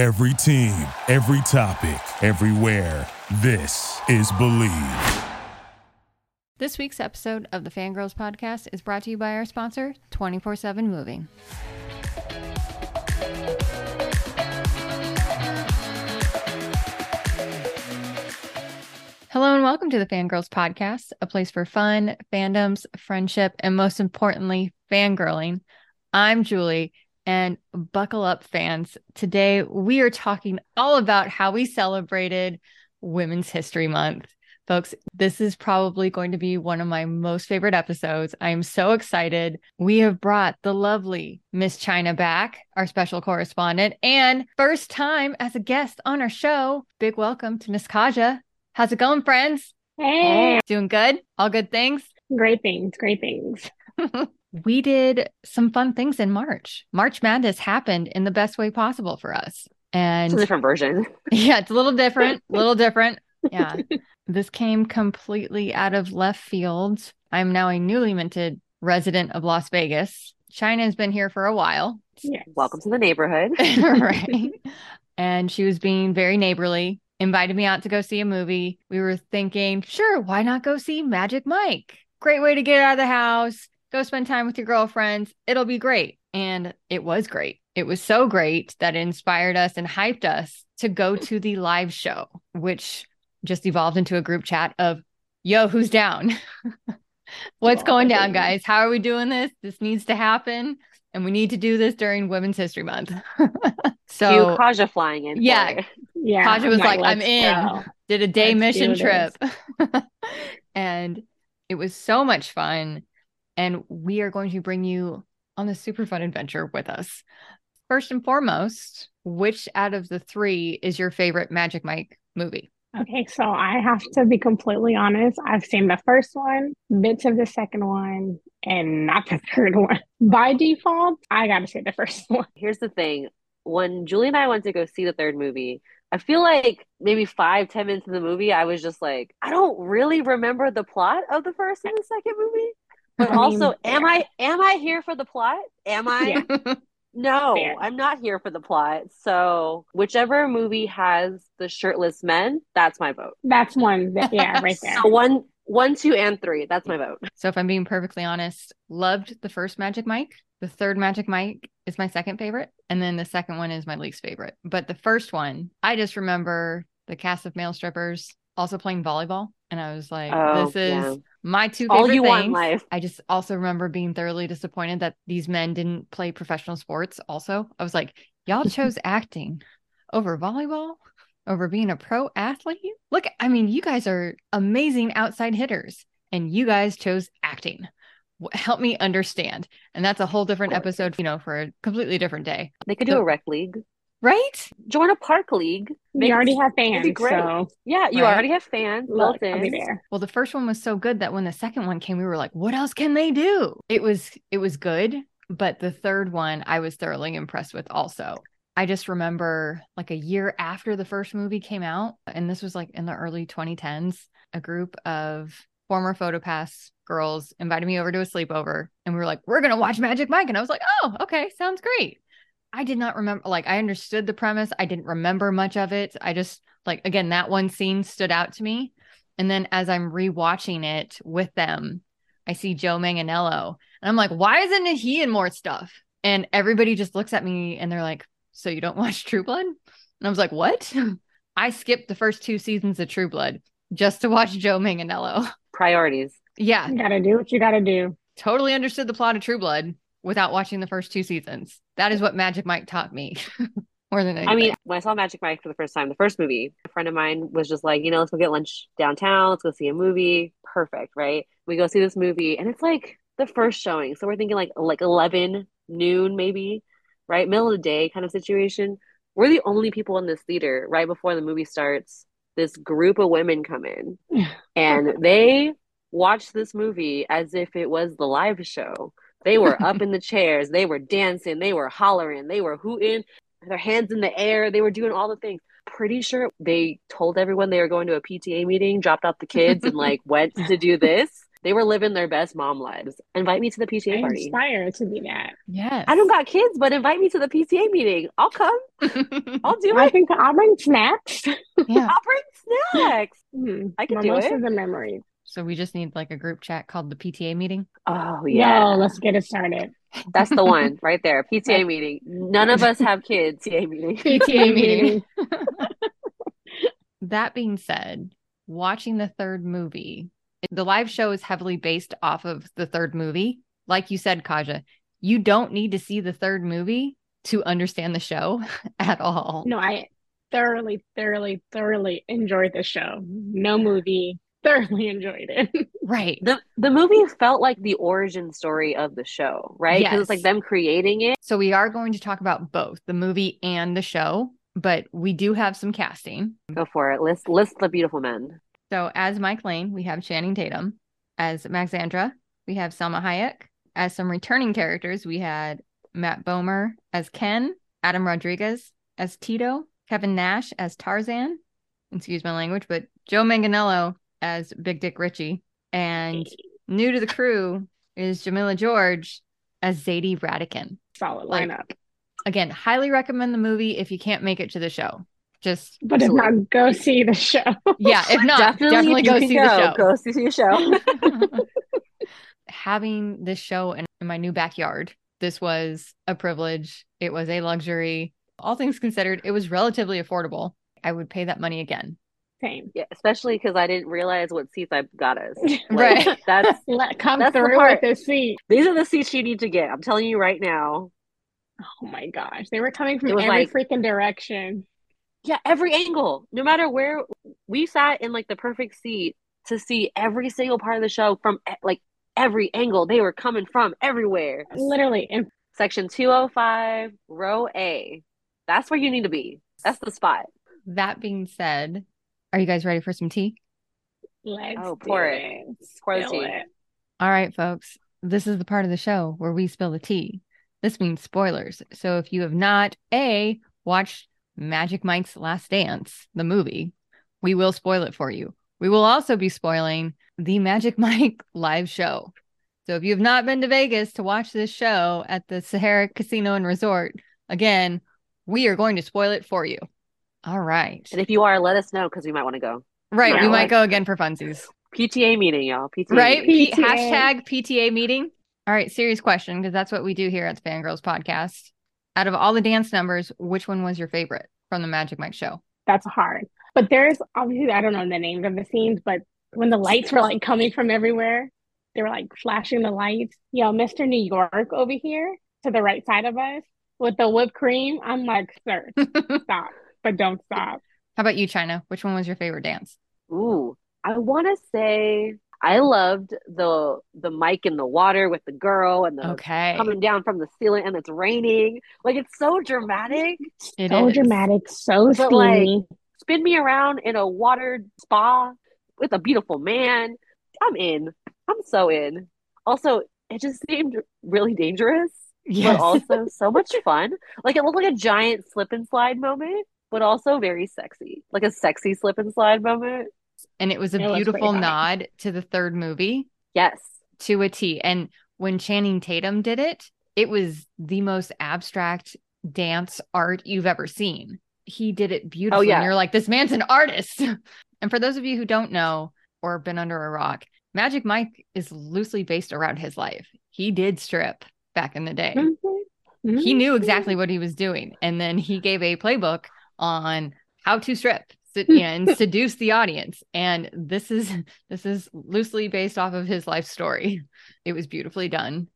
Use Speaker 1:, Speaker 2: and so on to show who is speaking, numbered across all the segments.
Speaker 1: Every team, every topic, everywhere. This is Bleav.
Speaker 2: This week's episode of the Fangirls Podcast is brought to you by our sponsor, 24 7 Moving. Hello and welcome to the Fangirls Podcast, a place for fun, fandoms, friendship, and most importantly, fangirling. I'm Julie, and buckle up, fans. Today, we are talking all about how we celebrated Women's History Month. Folks, this is probably going to be one of my most favorite episodes. I'm so excited. We have brought the lovely Miss China back, our special correspondent, and first time as a guest on our show. Big welcome to Miss Kaja. How's it going, friends?
Speaker 3: Hey.
Speaker 2: Doing good? All good things?
Speaker 3: Great things. Great things.
Speaker 2: we did some fun things in March. March Madness happened in the best way possible for us. And
Speaker 4: it's a different version.
Speaker 2: yeah, it's a little different, a little different. Yeah. this came completely out of left field. I'm now a newly minted resident of Las Vegas. China has been here for a while.
Speaker 4: Yes. Welcome to the neighborhood.
Speaker 2: right. And she was being very neighborly, invited me out to go see a movie. We were thinking, sure, why not go see Magic Mike? Great way to get out of the house, go spend time with your girlfriends. It'll be great. And it was great. It was so great that it inspired us and hyped us to go hmm. to the live show, which just evolved into a group chat of, yo, who's down? What's going down, guys? How are we doing this? This needs to happen. And we need to do this during Women's History Month.
Speaker 4: so, you Kaja flying in.
Speaker 2: Yeah. Yeah. Kaja was like, I'm in. Go. Did a day let's mission trip. and it was so much fun. And we are going to bring you on a super fun adventure with us. First and foremost, which out of the three is your favorite Magic Mike movie?
Speaker 3: Okay, so I have to be completely honest. I've seen the first one, bits of the second one, and not the third one. By default, I got to say the first one.
Speaker 4: Here's the thing when Julie and I went to go see the third movie, I feel like maybe five, ten minutes in the movie, I was just like, I don't really remember the plot of the first and the second movie. But I mean, also, am I am I here for the plot? Am I? Yeah. No, Fair. I'm not here for the plot. So whichever movie has the shirtless men, that's my vote.
Speaker 3: That's one. That, yeah, right there.
Speaker 4: so one, one, two, and three. That's my vote.
Speaker 2: So if I'm being perfectly honest, loved the first Magic Mike. The third Magic Mike is my second favorite, and then the second one is my least favorite. But the first one, I just remember the cast of male strippers also playing volleyball, and I was like, oh, "This is yeah. My two favorite All you things." Life. I just also remember being thoroughly disappointed that these men didn't play professional sports. Also, I was like, "Y'all chose acting over volleyball." Over being a pro athlete? Look, I mean, you guys are amazing outside hitters, and you guys chose acting help me understand. And that's a whole different episode, you know, for a completely different day.
Speaker 4: They could so, do a rec league.
Speaker 2: Right?
Speaker 4: Join a park league.
Speaker 3: We already have fans. Be great. So,
Speaker 4: yeah, you right? already have fans Look, built in.
Speaker 2: there. Well, the first one was so good that when the second one came, we were like, what else can they do? It was it was good, but the third one I was thoroughly impressed with also. I just remember like a year after the first movie came out, and this was like in the early 2010s, a group of former PhotoPass girls invited me over to a sleepover and we were like, we're going to watch Magic Mike. And I was like, oh, okay, sounds great. I did not remember, like, I understood the premise. I didn't remember much of it. I just, like, again, that one scene stood out to me. And then as I'm rewatching it with them, I see Joe Manganiello and I'm like, why isn't he in more stuff? And everybody just looks at me and they're like, so you don't watch True Blood? And I was like, what? I skipped the first two seasons of True Blood just to watch Joe Manganiello.
Speaker 4: Priorities.
Speaker 2: Yeah.
Speaker 3: You gotta do what you gotta do.
Speaker 2: Totally understood the plot of True Blood without watching the first two seasons. That is what Magic Mike taught me. More than anything. I
Speaker 4: mean, when I saw Magic Mike for the first time, the first movie, a friend of mine was just like, you know, let's go get lunch downtown. Let's go see a movie. Perfect, right? We go see this movie, and it's like the first showing. So we're thinking like like eleven noon, maybe, right? Middle of the day kind of situation. We're the only people in this theater right before the movie starts. This group of women come in, and they watch this movie as if it was the live show. They were up in the chairs, they were dancing, they were hollering, they were hooting, their hands in the air, they were doing all the things. Pretty sure they told everyone they were going to a PTA meeting, dropped off the kids, and like went to do this. They were living their best mom lives. Invite me to the PTA
Speaker 3: I
Speaker 4: party.
Speaker 3: Inspire to be that.
Speaker 2: Yes.
Speaker 4: I don't got kids, but invite me to the PTA meeting. I'll come. I'll do
Speaker 3: I
Speaker 4: it.
Speaker 3: I think I'll bring snacks.
Speaker 2: Yeah.
Speaker 4: I'll bring snacks.
Speaker 3: Hmm,
Speaker 4: I can
Speaker 3: but
Speaker 4: do
Speaker 3: most
Speaker 4: it.
Speaker 3: of the memories.
Speaker 2: So we just need like a group chat called the PTA meeting.
Speaker 4: Oh
Speaker 3: Yeah,
Speaker 4: yeah,
Speaker 3: let's get it started.
Speaker 4: that's the one right there. PTA meeting. None of us have kids. PTA meeting.
Speaker 2: PTA meeting. That being said, watching the third movie, the live show is heavily based off of the third movie. Like you said, Kaja, you don't need to see the third movie to understand the show at all.
Speaker 3: No, I thoroughly, thoroughly, thoroughly enjoyed the show. No movie, thoroughly enjoyed it.
Speaker 2: Right.
Speaker 4: The the movie felt like the origin story of the show, right? Because it's like them creating it.
Speaker 2: So we are going to talk about both the movie and the show, but we do have some casting.
Speaker 4: Go for it. List list the beautiful men.
Speaker 2: So as Mike Lane, we have Channing Tatum. As Maxandra, we have Salma Hayek. As some returning characters, we had Matt Bomer as Ken, Adam Rodriguez as Tito, Kevin Nash as Tarzan. Excuse my language, but Joe Manganiello as Big Dick Richie. And mm. new to the crew is Jemelia George as Zadie Radican.
Speaker 3: Solid
Speaker 2: Like,
Speaker 3: lineup.
Speaker 2: Again, highly recommend the movie if you can't make it to the show. Just
Speaker 3: But if not, go see the show.
Speaker 2: yeah, if not, definitely,
Speaker 4: if you
Speaker 2: go
Speaker 4: can
Speaker 2: see the show.
Speaker 4: Go see the show.
Speaker 2: having this show in, in my new backyard, this was a privilege. It was a luxury. All things considered, it was relatively affordable. I would pay that money again.
Speaker 3: Same.
Speaker 4: yeah, especially because I didn't realize what seats I got us. Like,
Speaker 2: Right.
Speaker 4: That's
Speaker 3: Let come
Speaker 4: That's the
Speaker 3: through
Speaker 4: part.
Speaker 3: with the seat.
Speaker 4: these are the seats you need to get. I'm telling you right now.
Speaker 3: Oh my gosh. They were coming from every
Speaker 4: like-
Speaker 3: freaking direction.
Speaker 4: Yeah, every angle, no matter where we sat in like the perfect seat to see every single part of the show from like every angle. They were coming from everywhere.
Speaker 3: Literally. in
Speaker 4: Section 205, row A. That's where you need to be. That's the spot.
Speaker 2: That being said, are you guys ready for some tea?
Speaker 3: let's
Speaker 4: Oh, pour it.
Speaker 3: it.
Speaker 4: Pour the
Speaker 3: Spill
Speaker 4: tea.
Speaker 3: it.
Speaker 2: All right, folks. This is the part of the show where we spill the tea. This means spoilers. So if you have not A, watched Magic Mike's Last Dance, the movie, we will spoil it for you. We will also be spoiling the Magic Mike live show. So if you have not been to Vegas to watch this show at the Sahara Casino and Resort, again, we are going to spoil it for you. All right.
Speaker 4: And if you are, let us know because we might want to go.
Speaker 2: Right.
Speaker 3: Yeah,
Speaker 2: we might
Speaker 3: like-
Speaker 2: go again for funsies.
Speaker 4: PTA meeting, y'all. PTA
Speaker 2: right?
Speaker 4: meeting.
Speaker 2: P-
Speaker 3: PTA.
Speaker 2: hashtag PTA meeting. All right, serious question because that's what we do here at the Fangirls podcast. Out of all the dance numbers, which one was your favorite from the Magic Mike show?
Speaker 3: That's hard. But there's obviously, I don't know the names of the scenes, but when the lights were like coming from everywhere, they were like flashing the lights. Yo, Mr. New York over here to the right side of us with the whipped cream. I'm like, sir, stop, but don't stop.
Speaker 2: How about you, China? Which one was your favorite dance?
Speaker 4: Ooh, I want to say I loved the the mic in the water with the girl and the
Speaker 2: Okay.
Speaker 4: coming down from the ceiling and it's raining. Like it's so dramatic.
Speaker 2: It
Speaker 3: so
Speaker 2: is.
Speaker 3: dramatic, so
Speaker 4: But, like. Spin me around in a watered spa with a beautiful man. I'm in. I'm so in. Also, it just seemed really dangerous,
Speaker 2: Yes.
Speaker 4: but also so much fun. Like it looked like a giant slip and slide moment, but also very sexy. Like a sexy slip and slide moment.
Speaker 2: and it was a
Speaker 3: It
Speaker 2: beautiful nod to the third movie
Speaker 4: Yes.
Speaker 2: to a T. And when Channing Tatum did it, it was the most abstract dance art you've ever seen. He did it beautifully.
Speaker 4: yeah.
Speaker 2: And you're like, this man's an artist. and for those of you who don't know or been under a rock, Magic Mike is loosely based around his life. He did strip back in the day.
Speaker 3: Mhm.
Speaker 2: He knew exactly what he was doing. And then he gave a playbook on how to strip se- you know, and seduce the audience. And this is this is loosely based off of his life story. It was beautifully done.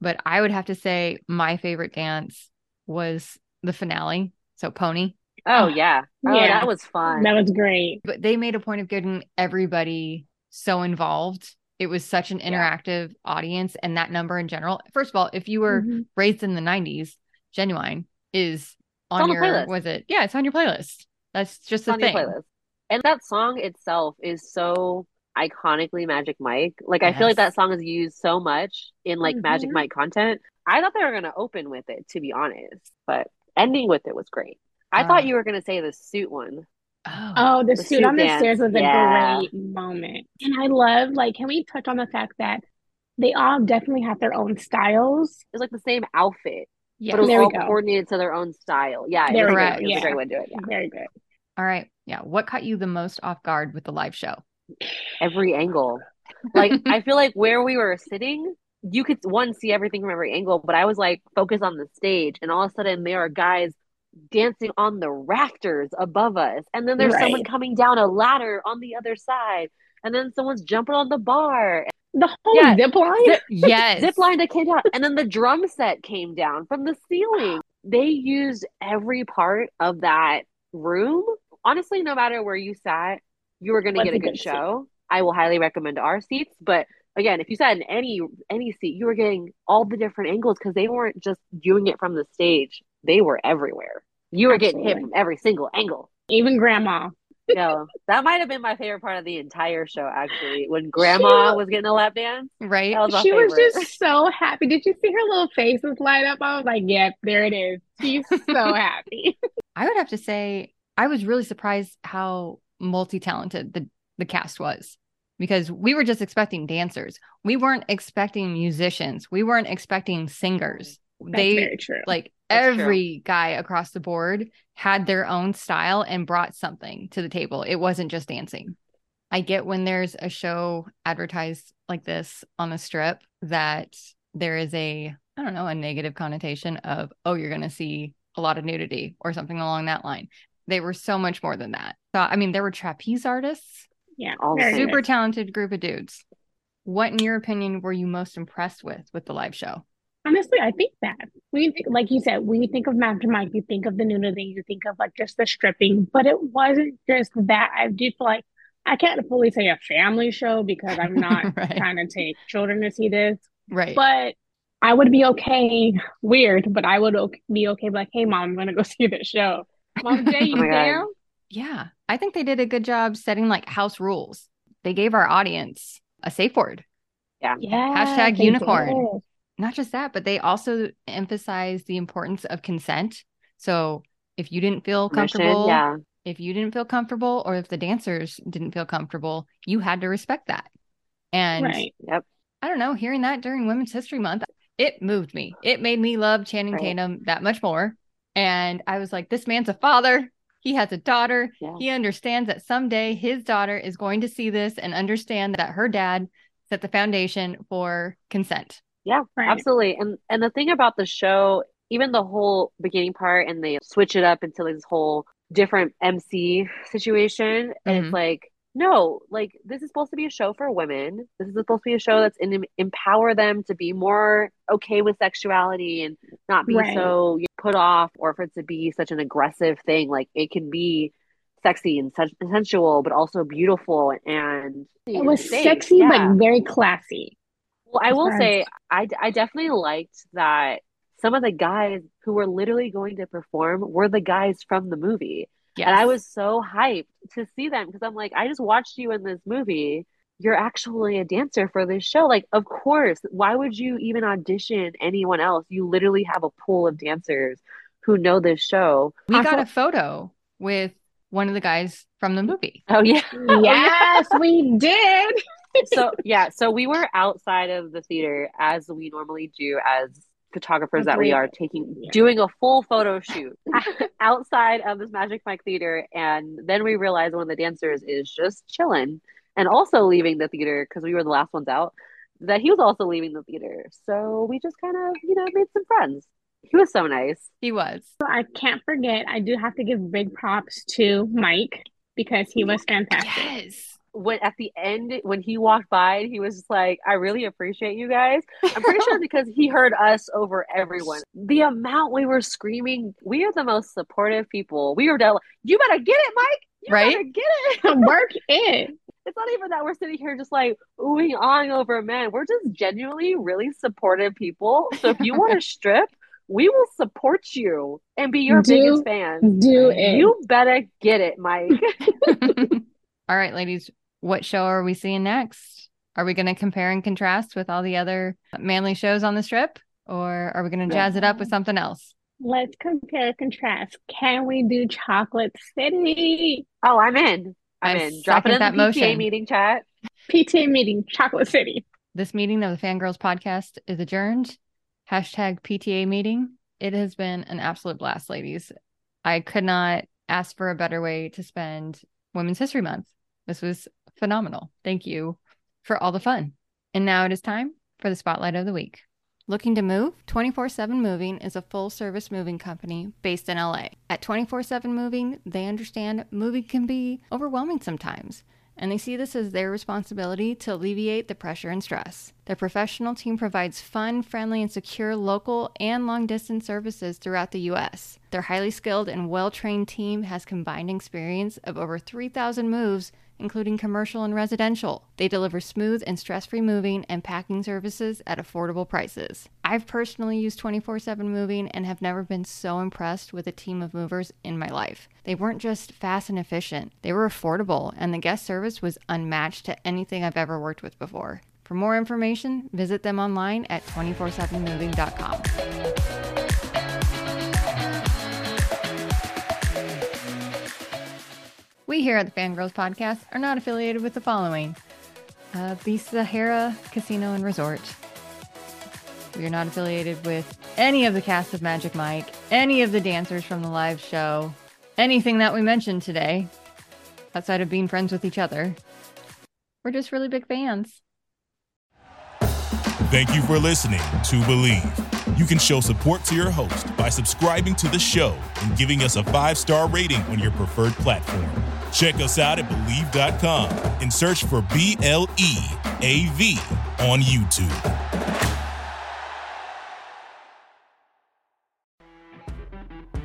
Speaker 2: But I would have to say my favorite dance was the finale. So Pony.
Speaker 4: Oh
Speaker 3: Oh,
Speaker 4: yeah. Oh,
Speaker 3: yeah.
Speaker 4: that was fun.
Speaker 3: That was great.
Speaker 2: But they made a point of getting everybody so involved. It was such an
Speaker 4: Yeah.
Speaker 2: interactive audience and that number in general. First of all, if you were
Speaker 3: Mhm.
Speaker 2: raised in the 90s, Ginuwine is on,
Speaker 4: on
Speaker 2: your
Speaker 4: playlist.
Speaker 2: was it? Yeah, it's on your playlist. That's just the
Speaker 4: on your
Speaker 2: thing.
Speaker 4: playlist. And that song itself is so iconically Magic Mike. Like I feel like that song is used so much in like Magic
Speaker 3: Mhm.
Speaker 4: Mike content. I thought they were gonna open with it, to be honest, but ending with it was great. I
Speaker 2: Ah.
Speaker 4: thought you were gonna say the suit one.
Speaker 2: Oh,
Speaker 3: Oh, the,
Speaker 4: The
Speaker 3: suit
Speaker 4: suit
Speaker 3: on the stairs was a
Speaker 4: yeah.
Speaker 3: great moment. And I love, like, can we touch on the fact that they all definitely have their own styles?
Speaker 4: It's like the same outfit.
Speaker 2: Yeah.
Speaker 4: but it was
Speaker 3: There we
Speaker 4: all
Speaker 3: go.
Speaker 4: coordinated to their own style. Yeah,
Speaker 3: There
Speaker 4: was
Speaker 3: we
Speaker 4: great.
Speaker 2: go.
Speaker 4: It was
Speaker 3: Yeah.
Speaker 4: a great way to do it. Yeah.
Speaker 3: Very good.
Speaker 2: All right. Yeah. What caught you the most off guard with the live show?
Speaker 4: Every angle. Like I feel like where we were sitting, you could one see everything from every angle, but I was like focused on the stage, and all of a sudden there are guys dancing on the rafters above us, and then there's someone coming down a ladder on the other side, and then someone's jumping on the bar.
Speaker 3: The whole
Speaker 4: Yeah.
Speaker 3: zip line.
Speaker 4: Zip-
Speaker 2: Yes.
Speaker 4: zip line that came down and then the drum set came down from the ceiling they used every part of that room honestly no matter where you sat you were going to get
Speaker 3: a
Speaker 4: good
Speaker 3: good seat.
Speaker 4: show i will highly recommend our seats but again if you sat in any any seat you were getting all the different angles because they weren't just doing it from the stage they were everywhere you were getting hit from every single angle
Speaker 3: Even grandma.
Speaker 4: No that might have been my favorite part of the entire show actually when grandma was getting a lap dance
Speaker 2: right.
Speaker 4: that was my
Speaker 3: She was just so happy. Did you see her little faces light up? I was like, yep, there it is. She's so happy.
Speaker 2: I would have to say I was really surprised how multi-talented the the cast was because we were just expecting dancers. We weren't expecting musicians. We weren't expecting singers.
Speaker 3: That's
Speaker 2: they
Speaker 3: very true.
Speaker 2: like
Speaker 4: That's true.
Speaker 2: every guy across the board had their own style and brought something to the table. It wasn't just dancing. I get when there's a show advertised like this on the strip that there is a I don't know, a negative connotation of oh you're going to see a lot of nudity or something along that line. They were so much more than that. So I mean there were trapeze artists,
Speaker 3: yeah,
Speaker 4: all
Speaker 3: very
Speaker 4: Very
Speaker 2: super talented group of dudes. What in your opinion were you most impressed with with the live show?
Speaker 3: Honestly, I think that when you think, like you said, when you think of Magic Mike, you think of the nudity, you think of like just the stripping, but it wasn't just that. I do feel like I can't fully say a family show because I'm not
Speaker 2: Right.
Speaker 3: trying to take children to see this,
Speaker 2: Right.
Speaker 3: but I would be okay. Weird, but I would be okay. Like, hey, mom, I'm gonna go see this show. Mom, Jay, oh you
Speaker 4: Oh my God.
Speaker 2: Yeah, I think they did a good job setting like house rules. They gave our audience a safe word.
Speaker 3: Yeah.
Speaker 2: Hashtag unicorn.
Speaker 3: did.
Speaker 2: Not just that, but they also emphasized the importance of consent. So if you didn't feel comfortable,
Speaker 4: yeah
Speaker 2: if you didn't feel comfortable, or if the dancers didn't feel comfortable, you had to respect that. And
Speaker 3: Right.
Speaker 4: Yep.
Speaker 2: I don't know, hearing that during Women's History Month, it moved me. It made me love Channing
Speaker 4: Right.
Speaker 2: Tatum that much more. And I was like, this man's a father. He has a daughter.
Speaker 4: Yeah.
Speaker 2: He understands that someday his daughter is going to see this and understand that her dad set the foundation for consent.
Speaker 4: Yeah,
Speaker 3: Right.
Speaker 4: absolutely. And and the thing about the show, even the whole beginning part, and they switch it up into like this whole different MC situation, and
Speaker 2: Mhm.
Speaker 4: it's like, no, like this is supposed to be a show for women. This is supposed to be a show that's in empower them to be more okay with sexuality and not be
Speaker 3: Right.
Speaker 4: so put off, or for it to be such an aggressive thing. Like it can be sexy and sensual, but also beautiful and
Speaker 3: It was sexy,
Speaker 4: Yeah.
Speaker 3: but very classy.
Speaker 4: Well, I will say, I, I definitely liked that some of the guys who were literally going to perform were the guys from the movie.
Speaker 2: Yes.
Speaker 4: And I was so hyped to see them because I'm like, I just watched you in this movie. You're actually a dancer for this show. Like, of course, why would you even audition anyone else? You literally have a pool of dancers who know this show.
Speaker 2: we got a photo with one of the guys from the movie.
Speaker 4: Oh, yeah.
Speaker 3: Oh, yes, we did.
Speaker 4: So yeah, so we were outside of the theater as we normally do as photographers that we are taking
Speaker 3: Yeah.
Speaker 4: doing a full photo shoot outside of this Magic Mike theater and then we realized one of the dancers is just chilling and also leaving the theater because we were the last ones out that he was also leaving the theater. So we just kind of, you know, made some friends. He was so nice.
Speaker 2: He was.
Speaker 3: I can't forget. I do have to give big props to Mike because he was fantastic.
Speaker 2: Yes.
Speaker 4: When at the end when he walked by he was just like i really appreciate you guys. I'm pretty sure because he heard us over everyone. The amount we were screaming we are the most supportive people. We were del- you better get it mike. You
Speaker 2: Right?
Speaker 4: better get it.
Speaker 3: Work it.
Speaker 4: it's not even that we're sitting here just like oohing on over men we're just genuinely really supportive people. So if you want to strip we will support you and be your
Speaker 3: Do-
Speaker 4: biggest fan
Speaker 3: Do it.
Speaker 4: you better get it mike
Speaker 2: All right, ladies, what show are we seeing next? Are we going to compare and contrast with all the other manly shows on the strip? Or are we going to jazz it up with something else?
Speaker 3: Let's compare and contrast. Can we do Chocolate City?
Speaker 4: Oh, I'm in. I'm
Speaker 2: I
Speaker 4: in. Drop it in
Speaker 2: that
Speaker 4: the PTA
Speaker 2: motion.
Speaker 4: meeting chat.
Speaker 3: PTA meeting, Chocolate City.
Speaker 2: This meeting of the Fangirls podcast is adjourned. Hashtag PTA meeting. it has been an absolute blast, ladies. I could not ask for a better way to spend Women's History Month. This was phenomenal. Thank you for all the fun. And now it is time for the spotlight of the week. Looking to move? 24 7 Moving is a full service moving company based in LA. At 24 7 Moving, they understand moving can be overwhelming sometimes and they see this as their responsibility to alleviate the pressure and stress. Their professional team provides fun, friendly, and secure local and long distance services throughout the U.S. Their highly skilled and well trained team has combined experience of over 3,000 moves including commercial and residential. They deliver smooth and stress free moving and packing services at affordable prices. I've personally used 24 7 moving and have never been so impressed with a team of movers in my life. They weren't just fast and efficient, they were affordable, and the guest service was unmatched to anything I've ever worked with before. For more information, visit them online at 247moving.com. We here at the Fangirls Podcast are not affiliated with the following uh, the Sahara Casino and Resort. We are not affiliated with any of the cast of Magic Mike, any of the dancers from the live show, anything that we mentioned today, outside of being friends with each other. We're just really big fans.
Speaker 1: Thank you for listening to Bleav. You can show support to your host by subscribing to the show and giving us a five star rating on your preferred platform. Check us out at Bleav.com and search for B L E A V on YouTube.